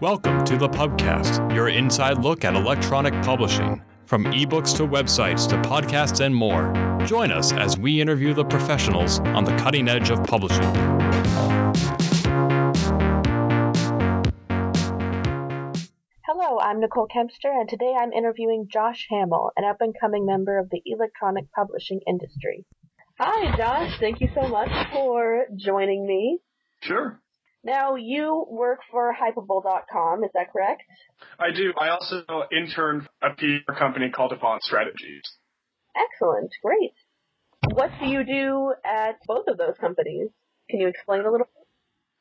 Welcome to the Pubcast, your inside look at electronic publishing. From ebooks to websites to podcasts and more. Join us as we interview the professionals on the cutting edge of publishing. Hello, I'm Nicole Kempster, and today I'm interviewing Josh Hamel, an up and coming member of the electronic publishing industry. Hi, Josh. Thank you so much for joining me. Sure. Now, you work for Hypable.com, is that correct? I do. I also intern at a PR company called Avant Strategies. Excellent. Great. What do you do at both of those companies? Can you explain a little?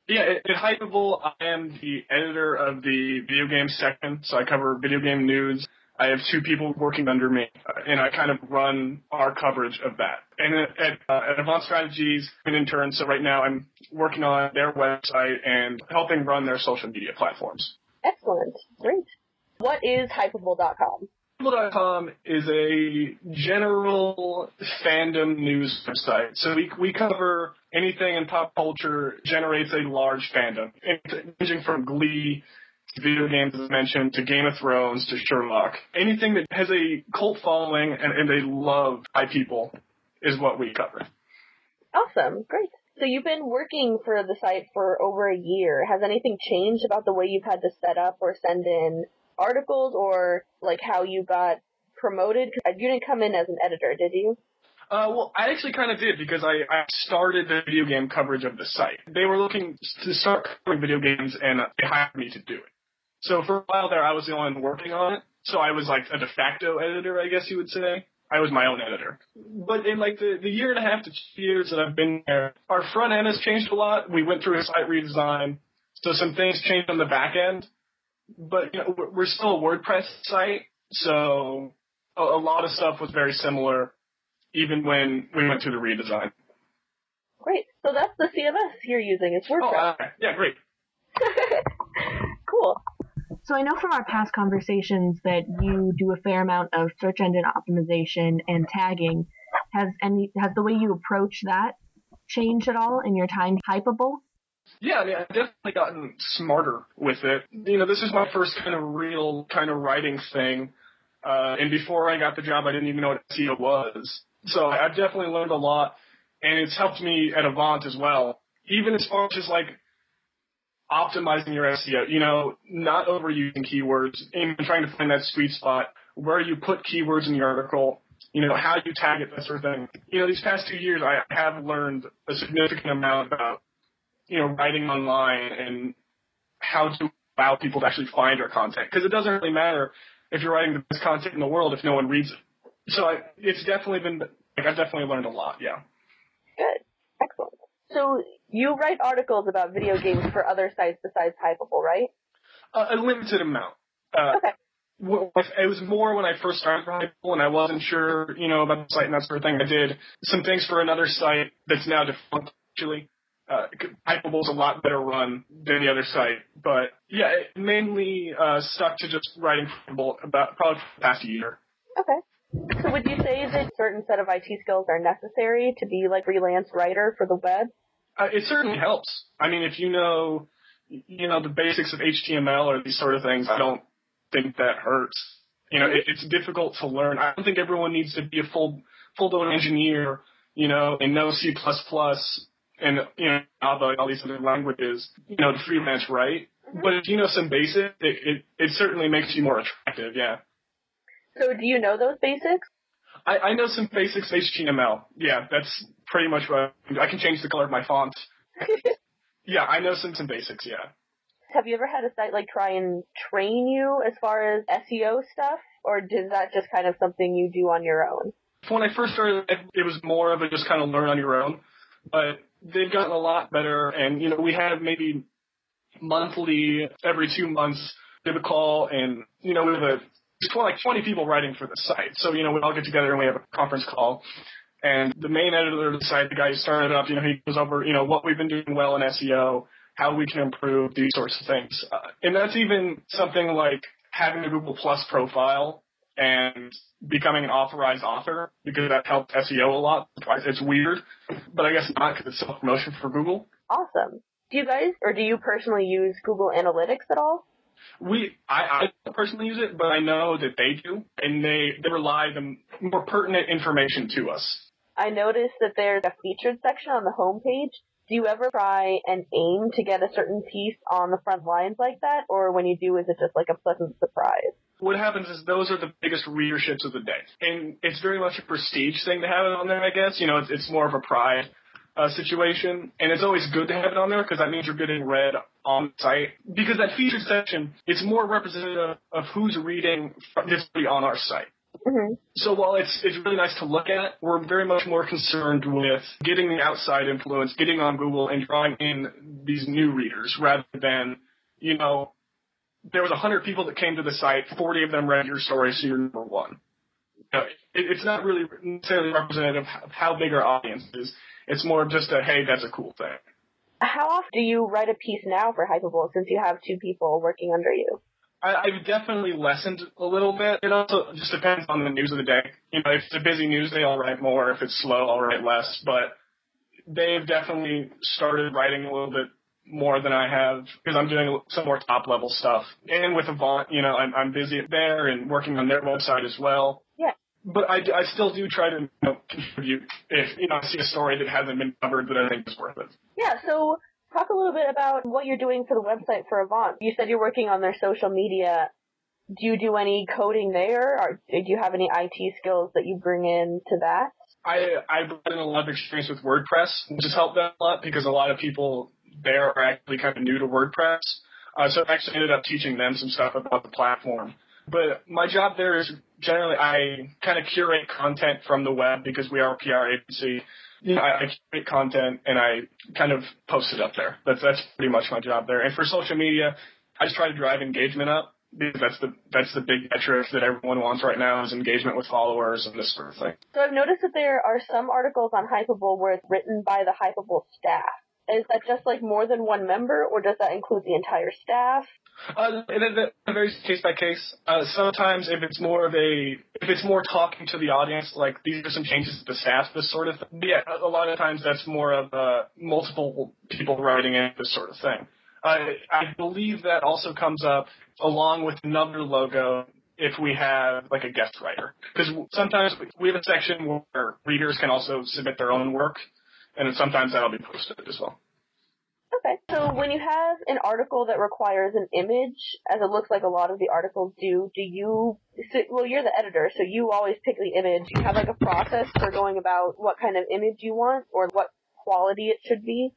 Yeah, at, at Hypable, I am the editor of the video game section, so I cover video game news I have two people working under me, uh, and I kind of run our coverage of that. And at, uh, at Avant Strategies, I'm an intern, so right now I'm working on their website and helping run their social media platforms. Excellent. Great. What is hyperbole.com? Hypable.com is a general fandom news website. So we, we cover anything in pop culture generates a large fandom, ranging from Glee video games, as mentioned, to Game of Thrones, to Sherlock. Anything that has a cult following and, and they love by people is what we cover. Awesome. Great. So you've been working for the site for over a year. Has anything changed about the way you've had to set up or send in articles or like how you got promoted? You didn't come in as an editor, did you? Uh, well, I actually kind of did because I, I started the video game coverage of the site. They were looking to start covering video games and they hired me to do it. So for a while there, I was the only one working on it. So I was like a de facto editor, I guess you would say. I was my own editor. But in like the, the year and a half to two years that I've been there, our front end has changed a lot. We went through a site redesign. So some things changed on the back end. But you know, we're still a WordPress site. So a, a lot of stuff was very similar even when we went through the redesign. Great. So that's the CMS you're using. It's WordPress. Oh, uh, yeah, great. cool. So I know from our past conversations that you do a fair amount of search engine optimization and tagging. Has any has the way you approach that changed at all in your time hypable? Yeah, I mean, I've definitely gotten smarter with it. You know, this is my first kind of real kind of writing thing. Uh, and before I got the job, I didn't even know what SEO was. So I've definitely learned a lot, and it's helped me at Avant as well. Even as far as like optimizing your SEO, you know, not overusing keywords and trying to find that sweet spot where you put keywords in your article, you know, how you tag it, that sort of thing. You know, these past two years, I have learned a significant amount about, you know, writing online and how to allow people to actually find our content. Because it doesn't really matter if you're writing the best content in the world if no one reads it. So I, it's definitely been, like, I've definitely learned a lot, yeah. Good. Excellent. So you write articles about video games for other sites besides Hypable, right? Uh, a limited amount. Uh, okay. It was more when I first started for Hypable and I wasn't sure, you know, about the site and that sort of thing. I did some things for another site that's now defunct, actually. Uh, Hypable's a lot better run than the other site, but yeah, it mainly uh, stuck to just writing for about probably for the past year. Okay. So would you say that certain set of IT skills are necessary to be like freelance writer for the web? Uh, it certainly helps. I mean, if you know, you know, the basics of HTML or these sort of things, I don't think that hurts. You know, it, it's difficult to learn. I don't think everyone needs to be a full, full-blown engineer, you know, and know C++ and, you know, Java and all these other languages, you know, to freelance, right? But if you know some basic, it, it, it certainly makes you more attractive, yeah. So do you know those basics? I, I know some basics HTML. Yeah, that's pretty much what I can change the color of my font. yeah, I know some some basics. Yeah. Have you ever had a site like try and train you as far as SEO stuff, or is that just kind of something you do on your own? When I first started, it was more of a just kind of learn on your own, but they've gotten a lot better. And you know, we have maybe monthly, every two months, give a call, and you know, we have a there's like 20 people writing for the site. So, you know, we all get together and we have a conference call. And the main editor of the site, the guy who started it up, you know, he goes over, you know, what we've been doing well in SEO, how we can improve these sorts of things. Uh, and that's even something like having a Google Plus profile and becoming an authorized author because that helped SEO a lot. It's weird, but I guess not because it's self promotion for Google. Awesome. Do you guys, or do you personally use Google Analytics at all? We, I, I personally use it, but I know that they do, and they, they rely the more pertinent information to us. I noticed that there's a featured section on the homepage. Do you ever try and aim to get a certain piece on the front lines like that, or when you do, is it just like a pleasant surprise? What happens is those are the biggest readerships of the day, and it's very much a prestige thing to have it on there. I guess you know it's, it's more of a pride uh, situation, and it's always good to have it on there because that means you're getting read on site. Because that featured section, it's more representative of who's reading this on our site. Mm-hmm. So while it's it's really nice to look at, we're very much more concerned with getting the outside influence, getting on Google, and drawing in these new readers rather than you know there was a hundred people that came to the site, forty of them read your story, so you're number one. Know, it, it's not really necessarily representative of how big our audience is. It's more just a hey, that's a cool thing. How often do you write a piece now for Hypable since you have two people working under you? I, I've definitely lessened a little bit. It also just depends on the news of the day. You know, if it's a busy news day, I'll write more. If it's slow, I'll write less. But they've definitely started writing a little bit more than I have because I'm doing some more top level stuff. And with Avant, you know, I'm, I'm busy there and working on their website as well. But I, I still do try to you know, contribute if you know I see a story that hasn't been covered that I think is worth it. Yeah, so talk a little bit about what you're doing for the website for Avant. You said you're working on their social media. Do you do any coding there, or do you have any IT skills that you bring in to that? I I brought in a lot of experience with WordPress, which has helped them a lot because a lot of people there are actually kind of new to WordPress. Uh, so I actually ended up teaching them some stuff about the platform. But my job there is generally I kind of curate content from the web because we are a PR agency. I, I curate content and I kind of post it up there. That's that's pretty much my job there. And for social media, I just try to drive engagement up because that's the that's the big metric that everyone wants right now is engagement with followers and this sort of thing. So I've noticed that there are some articles on Hypable where it's written by the Hypable staff. Is that just like more than one member, or does that include the entire staff? Uh, it, it, varies case by case. Uh, sometimes if it's more of a, if it's more talking to the audience, like these are some changes to the staff, this sort of thing. Yeah, a lot of times that's more of uh, multiple people writing in this sort of thing. I, I believe that also comes up along with another logo if we have like a guest writer. Because sometimes we have a section where readers can also submit their own work, and sometimes that'll be posted as well. Okay. So when you have an article that requires an image, as it looks like a lot of the articles do, do you, so, well, you're the editor, so you always pick the image. Do you have like a process for going about what kind of image you want or what quality it should be?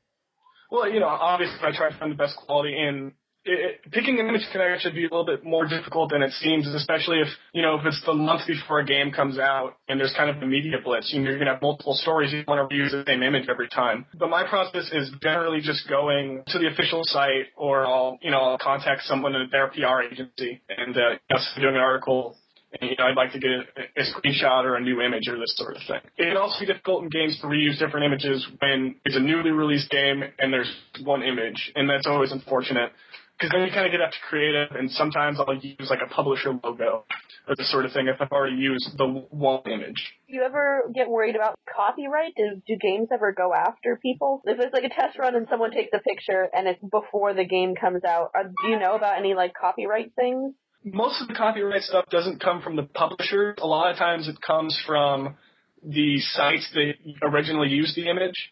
Well, you know, obviously I try to find the best quality in it, picking an image can actually be a little bit more difficult than it seems, especially if you know if it's the month before a game comes out and there's kind of a media blitz. You know, you're gonna have multiple stories. You want to use the same image every time. But my process is generally just going to the official site, or I'll you know I'll contact someone at their PR agency and uh, you know, doing an article. And, you know, I'd like to get a screenshot or a new image or this sort of thing. It can also be difficult in games to reuse different images when it's a newly released game and there's one image, and that's always unfortunate because then you kind of get up to creative, and sometimes I'll use like a publisher logo or this sort of thing if I've already used the wall image. Do you ever get worried about copyright? Do, do games ever go after people? If it's like a test run and someone takes a picture and it's before the game comes out, are, do you know about any like copyright things? Most of the copyright stuff doesn't come from the publisher. A lot of times it comes from the sites that originally used the image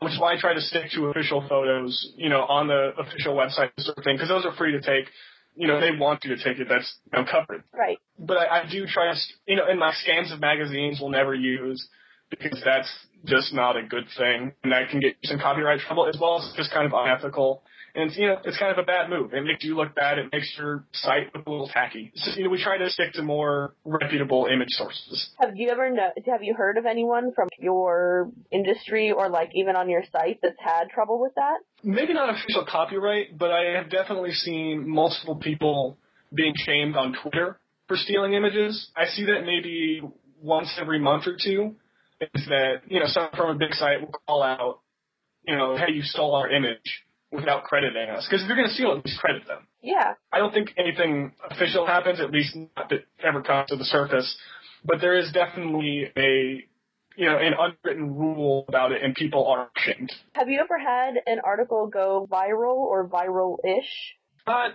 which is why I try to stick to official photos, you know, on the official website sort of thing, because those are free to take. You know, they want you to take it, that's you know, covered. Right. But I, I do try to, you know, in my scans of magazines, we'll never use because that's just not a good thing, and that can get you some copyright trouble as well as just kind of unethical and it's, you know, it's kind of a bad move. It makes you look bad. It makes your site look a little tacky. So, you know, we try to stick to more reputable image sources. Have you ever know, have you heard of anyone from your industry or like even on your site that's had trouble with that? Maybe not official copyright, but I have definitely seen multiple people being shamed on Twitter for stealing images. I see that maybe once every month or two. Is that you know someone from a big site will call out, you know, hey, you stole our image without crediting us. Because if you're going to steal it, at least credit them. Yeah. I don't think anything official happens, at least not that ever comes to the surface. But there is definitely a you know, an unwritten rule about it, and people are ashamed. Have you ever had an article go viral or viral-ish? Not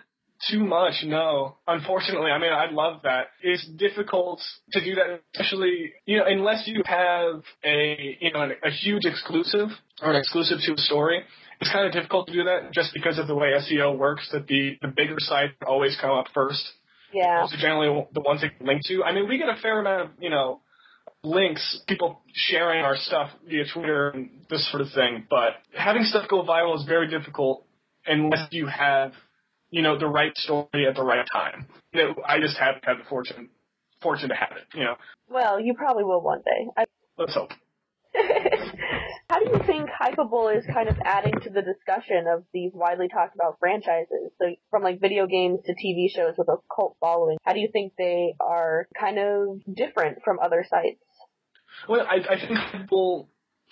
too much, no. Unfortunately, I mean, I love that. It's difficult to do that, especially, you know, unless you have a, you know, a huge exclusive or an exclusive to a story. It's kind of difficult to do that just because of the way SEO works, that the, the bigger sites always come up first. Yeah. Those are generally the ones that link to. I mean, we get a fair amount of, you know, links, people sharing our stuff via Twitter and this sort of thing, but having stuff go viral is very difficult unless you have you know, the right story at the right time. You know, I just haven't had the fortune fortune to have it, you know. Well, you probably will one day. I- Let's hope. How do you think Hypable is kind of adding to the discussion of these widely talked about franchises? So from like video games to TV shows with a cult following, how do you think they are kind of different from other sites? Well, I, I think Hypable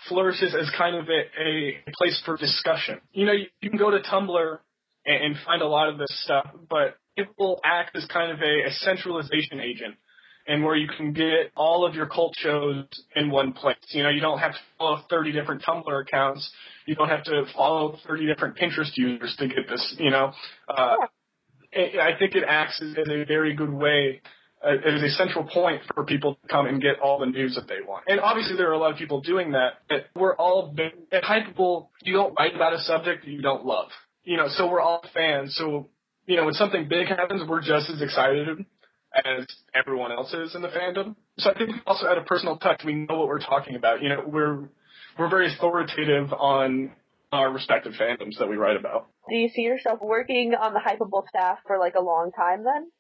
flourishes as kind of a, a place for discussion. You know, you, you can go to Tumblr and, and find a lot of this stuff, but it will act as kind of a, a centralization agent and where you can get all of your cult shows in one place. You know, you don't have to follow 30 different Tumblr accounts. You don't have to follow 30 different Pinterest users to get this, you know. Uh, I think it acts as a very good way, uh, as a central point for people to come and get all the news that they want. And obviously there are a lot of people doing that, but we're all, at Hypable, you don't write about a subject that you don't love you know, so we're all fans. So, you know, when something big happens, we're just as excited as everyone else is in the fandom. So I think also at a personal touch, we know what we're talking about. You know, we're we're very authoritative on our respective fandoms that we write about. Do you see yourself working on the Hypable staff for like a long time then?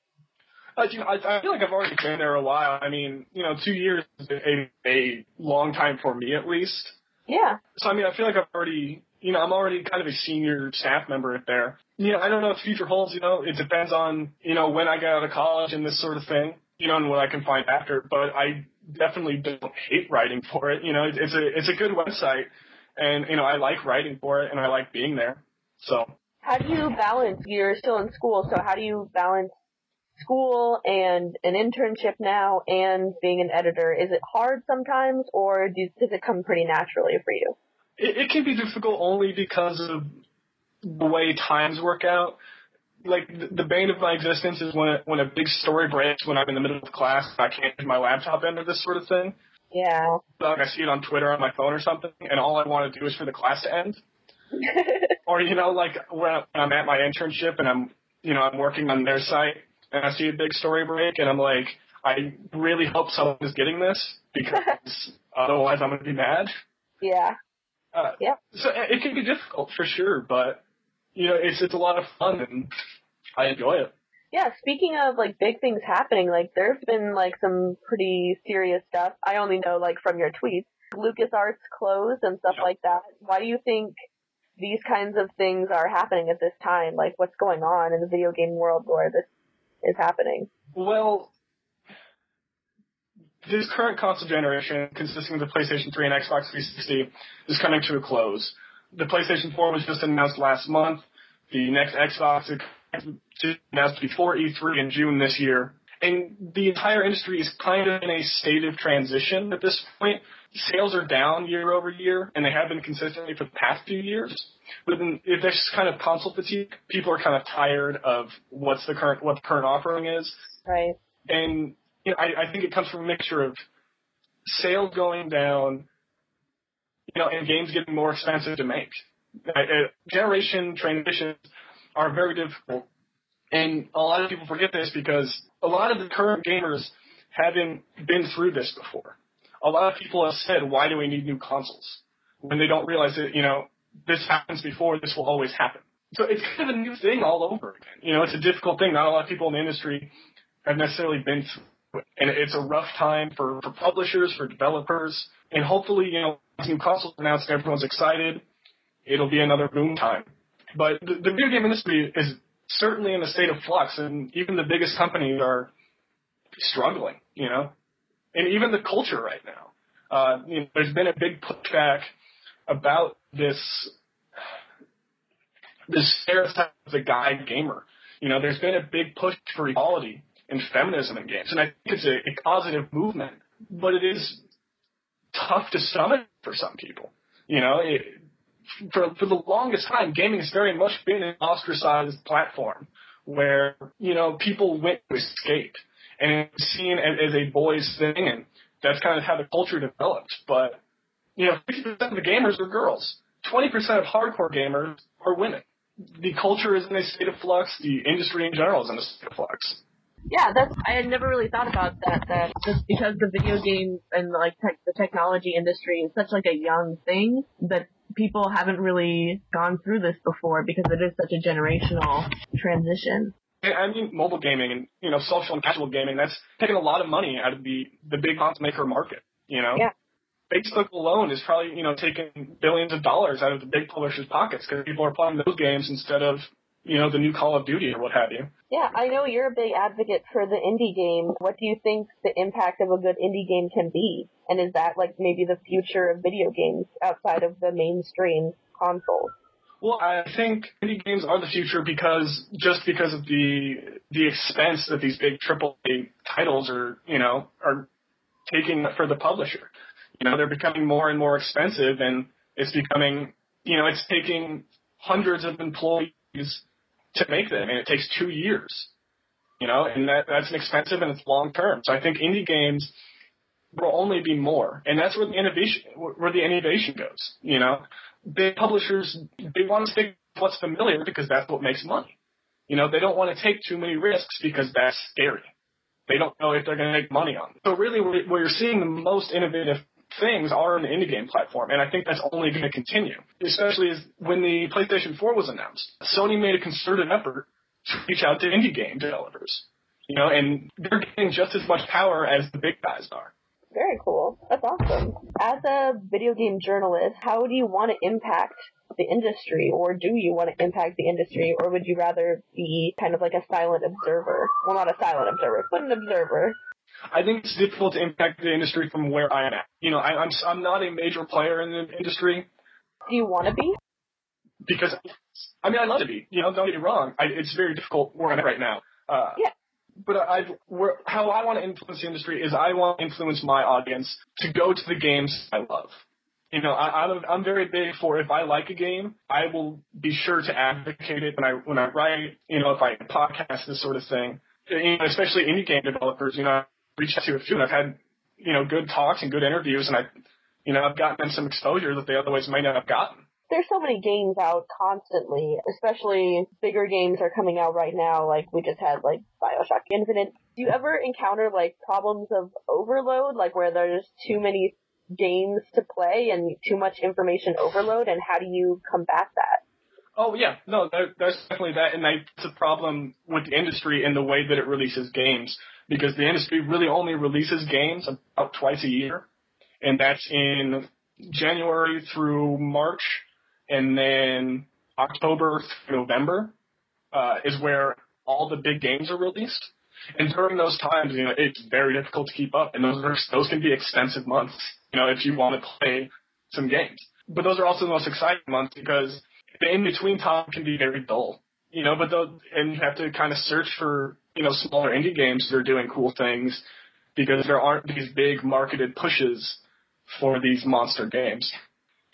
Uh, you know, I, I feel like I've already been there a while. I mean, you know, two years is a, a long time for me at least. Yeah. So I mean, I feel like I've already you know, I'm already kind of a senior staff member at there. You know, I don't know what future holds, you know, it depends on, you know, when I get out of college and this sort of thing, you know, and what I can find after, but I definitely don't hate writing for it. You know, it's a, it's a good website and, you know, I like writing for it and I like being there. So. How do you balance, you're still in school, so how do you balance school and an internship now and being an editor? Is it hard sometimes or do, does it come pretty naturally for you? It, it can be difficult only because of the way times work out. Like the, the bane of my existence is when a, when a big story breaks when I'm in the middle of class and I can't use my laptop in or this sort of thing. Yeah. Like I see it on Twitter on my phone or something, and all I want to do is for the class to end. or you know, like when I'm at my internship and I'm you know I'm working on their site and I see a big story break and I'm like, I really hope someone is getting this because otherwise I'm gonna be mad. Yeah. Uh, yeah. So it can be difficult for sure, but you know, it's it's a lot of fun and I enjoy it. Yeah, speaking of like big things happening, like there's been like some pretty serious stuff. I only know like from your tweets. LucasArts closed and stuff like that. Why do you think these kinds of things are happening at this time? Like what's going on in the video game world where this is happening? Well, this current console generation, consisting of the PlayStation 3 and Xbox 360, is coming to a close. The PlayStation 4 was just announced last month. The next Xbox is announced before E3 in June this year. And the entire industry is kind of in a state of transition at this point. Sales are down year over year, and they have been consistently for the past few years. But if there's kind of console fatigue, people are kind of tired of what's the current what the current offering is. Right. And you know, I, I think it comes from a mixture of sales going down, you know, and games getting more expensive to make. Uh, generation transitions are very difficult, and a lot of people forget this because a lot of the current gamers haven't been through this before. A lot of people have said, "Why do we need new consoles?" When they don't realize that, you know, this happens before, this will always happen. So it's kind of a new thing all over again. You know, it's a difficult thing. Not a lot of people in the industry have necessarily been through and it's a rough time for, for publishers, for developers, and hopefully, you know, once new consoles announced and everyone's excited, it'll be another boom time. But the, the video game industry is certainly in a state of flux, and even the biggest companies are struggling, you know, and even the culture right now. Uh, you know, there's been a big pushback about this this stereotype of the guy gamer. You know, there's been a big push for equality and feminism in games. And I think it's a, a positive movement, but it is tough to stomach for some people. You know, it, for for the longest time, gaming has very much been an ostracized platform where, you know, people went to escape and it's seen as, as a boys thing and that's kind of how the culture developed. But, you know, 50% of the gamers are girls. 20% of hardcore gamers are women. The culture is in a state of flux. The industry in general is in a state of flux. Yeah, that's I had never really thought about that. That just because the video game and like tech, the technology industry is such like a young thing that people haven't really gone through this before because it is such a generational transition. I mean, mobile gaming and you know, social and casual gaming. That's taking a lot of money out of the the big console maker market. You know, Yeah. Facebook alone is probably you know taking billions of dollars out of the big publishers' pockets because people are playing those games instead of you know the new Call of Duty or what have you. Yeah, I know you're a big advocate for the indie game. What do you think the impact of a good indie game can be? And is that like maybe the future of video games outside of the mainstream consoles? Well, I think indie games are the future because just because of the the expense that these big AAA titles are, you know, are taking for the publisher. You know, they're becoming more and more expensive, and it's becoming, you know, it's taking hundreds of employees to make them, and it takes two years. You know, and that that's expensive and it's long term. So I think indie games will only be more, and that's where the innovation where the innovation goes. You know, big publishers they want to stick with what's familiar because that's what makes money. You know, they don't want to take too many risks because that's scary. They don't know if they're going to make money on it. So really, where you're seeing the most innovative things are on the indie game platform, and I think that's only going to continue. Especially as when the PlayStation 4 was announced, Sony made a concerted effort to reach out to indie game developers. You know, and they're getting just as much power as the big guys are. Very cool. That's awesome. As a video game journalist, how do you want to impact the industry, or do you want to impact the industry, or would you rather be kind of like a silent observer? Well, not a silent observer, but an observer. I think it's difficult to impact the industry from where I am at. You know, I, I'm I'm not a major player in the industry Do you want to be? because I mean I'd love to be. You know, don't get me wrong. I, it's very difficult where I'm at right now. Uh, Yeah. But I, where, how I want to influence the industry is I want to influence my audience to go to the games I love. You know, I, I'm I'm very big for if I like a game, I will be sure to advocate it when I when I write. You know, if I podcast this sort of thing. You know, especially indie game developers. You know, reached out to a few, and I've had you know good talks and good interviews, and I, you know, I've gotten them some exposure that they otherwise might not have gotten. There's so many games out constantly, especially bigger games are coming out right now. Like we just had like Bioshock Infinite. Do you ever encounter like problems of overload, like where there's too many games to play and too much information overload, and how do you combat that? Oh yeah, no, there, there's definitely that, and I, it's a problem with the industry in the way that it releases games because the industry really only releases games about twice a year, and that's in January through March, and then October through November uh, is where all the big games are released. And during those times, you know, it's very difficult to keep up, and those are, those can be expensive months, you know, if you want to play some games. But those are also the most exciting months because the in between time can be very dull, you know. But they'll and you have to kind of search for you know smaller indie games that are doing cool things because there aren't these big marketed pushes for these monster games.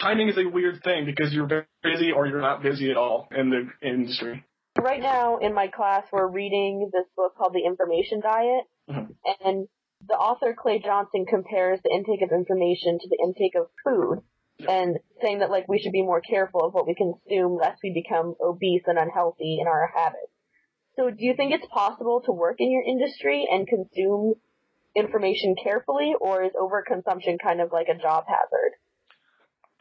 Timing is a weird thing because you're very busy or you're not busy at all in the industry. Right now in my class, we're reading this book called The Information Diet, Mhm. and the author Clay Johnson compares the intake of information to the intake of food, and saying that like we should be more careful of what we consume lest we become obese and unhealthy in our habits. So, do you think it's possible to work in your industry and consume information carefully, or is overconsumption kind of like a job hazard?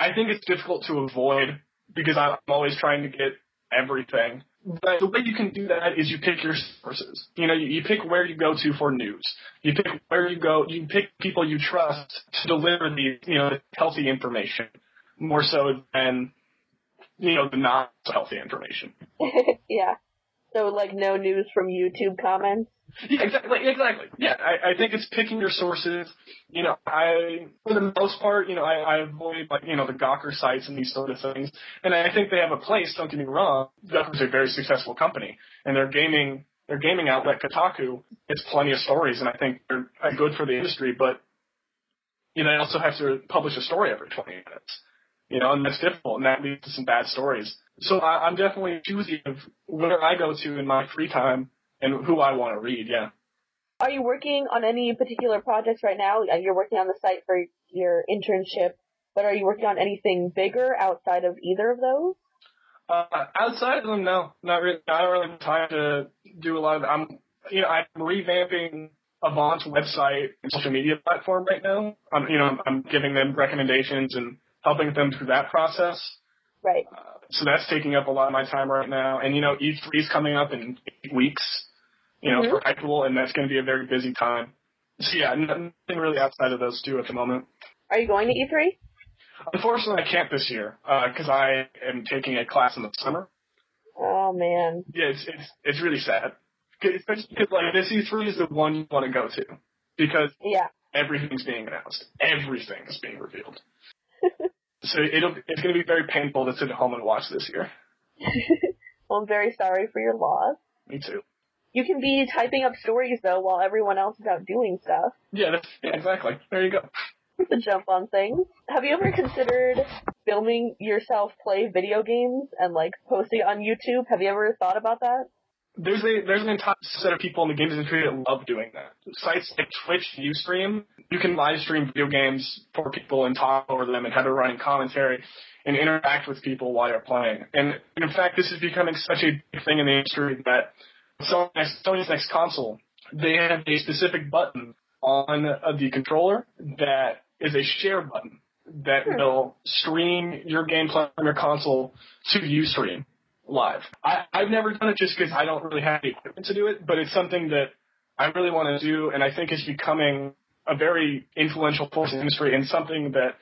I think it's difficult to avoid because I'm always trying to get everything. But the way you can do that is you pick your sources. You know, you, you pick where you go to for news. You pick where you go. You pick people you trust to deliver the you know healthy information more so than you know the not healthy information. yeah. So, like, no news from YouTube comments. Yeah, exactly. Exactly. Yeah, I, I think it's picking your sources. You know, I for the most part, you know, I, I avoid like you know the Gawker sites and these sort of things, and I think they have a place. Don't get me wrong. Gawker's a very successful company, and their gaming their gaming outlet Kotaku gets plenty of stories, and I think they're uh, good for the industry. But you know, they also have to publish a story every 20 minutes. You know, and that's difficult, and that leads to some bad stories. So I, I'm definitely choosy of where I go to in my free time and who I want to read. Yeah. Are you working on any particular projects right now? Uh, You're working on the site for your internship, but are you working on anything bigger outside of either of those? Uh, outside of them, no, not really. I don't really have time to do a lot of. I'm, you know, I'm revamping Avant's website and social media platform right now. I'm, you know, I'm giving them recommendations and helping them through that process. Right. Uh, so that's taking up a lot of my time right now. And you know, E3 is coming up in eight weeks. You know, Mhm. for Hypable, and that's going to be a very busy time. So yeah, nothing really outside of those two at the moment. Are you going to E E3? Unfortunately, I can't this year because I am taking a class in the summer. Oh man. Yeah, it's it's it's really sad. Especially because like this E3 is the one you want to go to because Yeah. everything's being announced, everything is being revealed. So it'll it's going to be very painful to sit at home and watch this year. Well, I'm very sorry for your loss. Me too. You can be typing up stories though while everyone else is out doing stuff. Yeah, that's, yeah, exactly. There you go. The jump on things. Have you ever considered filming yourself play video games and like posting on YouTube? Have you ever thought about that? There's a there's an entire set of people in the games industry that love doing that. Sites like Twitch, Ustream, you can live stream video games for people and talk over them and have a running commentary and interact with people while you're playing. And in fact, this is becoming such a big thing in the industry that Sony's, Sony's next console, they have a specific button on the controller that is a share button that Hmm. will stream your gameplay from your console to Ustream live. I, I've never done it just because I don't really have the equipment to do it, but it's something that I really want to do, and I think is becoming a very influential force in the industry and something that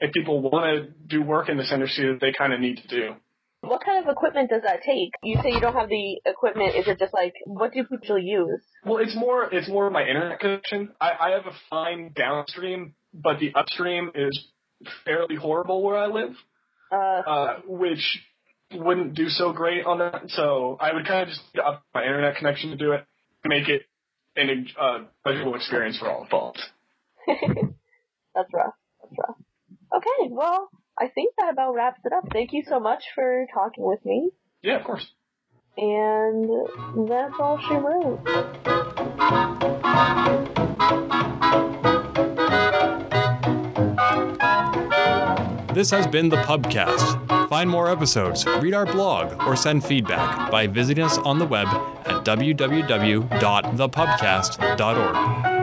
if people want to do work in this industry that they kind of need to do. What kind of equipment does that take? You say you don't have the equipment. Is it just like what do people use? Well, it's more it's more my internet connection. I, I have a fine downstream, but the upstream is fairly horrible where I live, Uh, uh, which wouldn't do so great on that. So I would kind of just up my internet connection to do it, make it an uh, pleasurable experience for all involved. that's rough. That's rough. Okay, well, I think that about wraps it up. Thank you so much for talking with me. Yeah, of course. And that's all she wrote. This has been the Pubcast. Find more episodes, read our blog, or send feedback by visiting us on the web at www.thepubcast.org.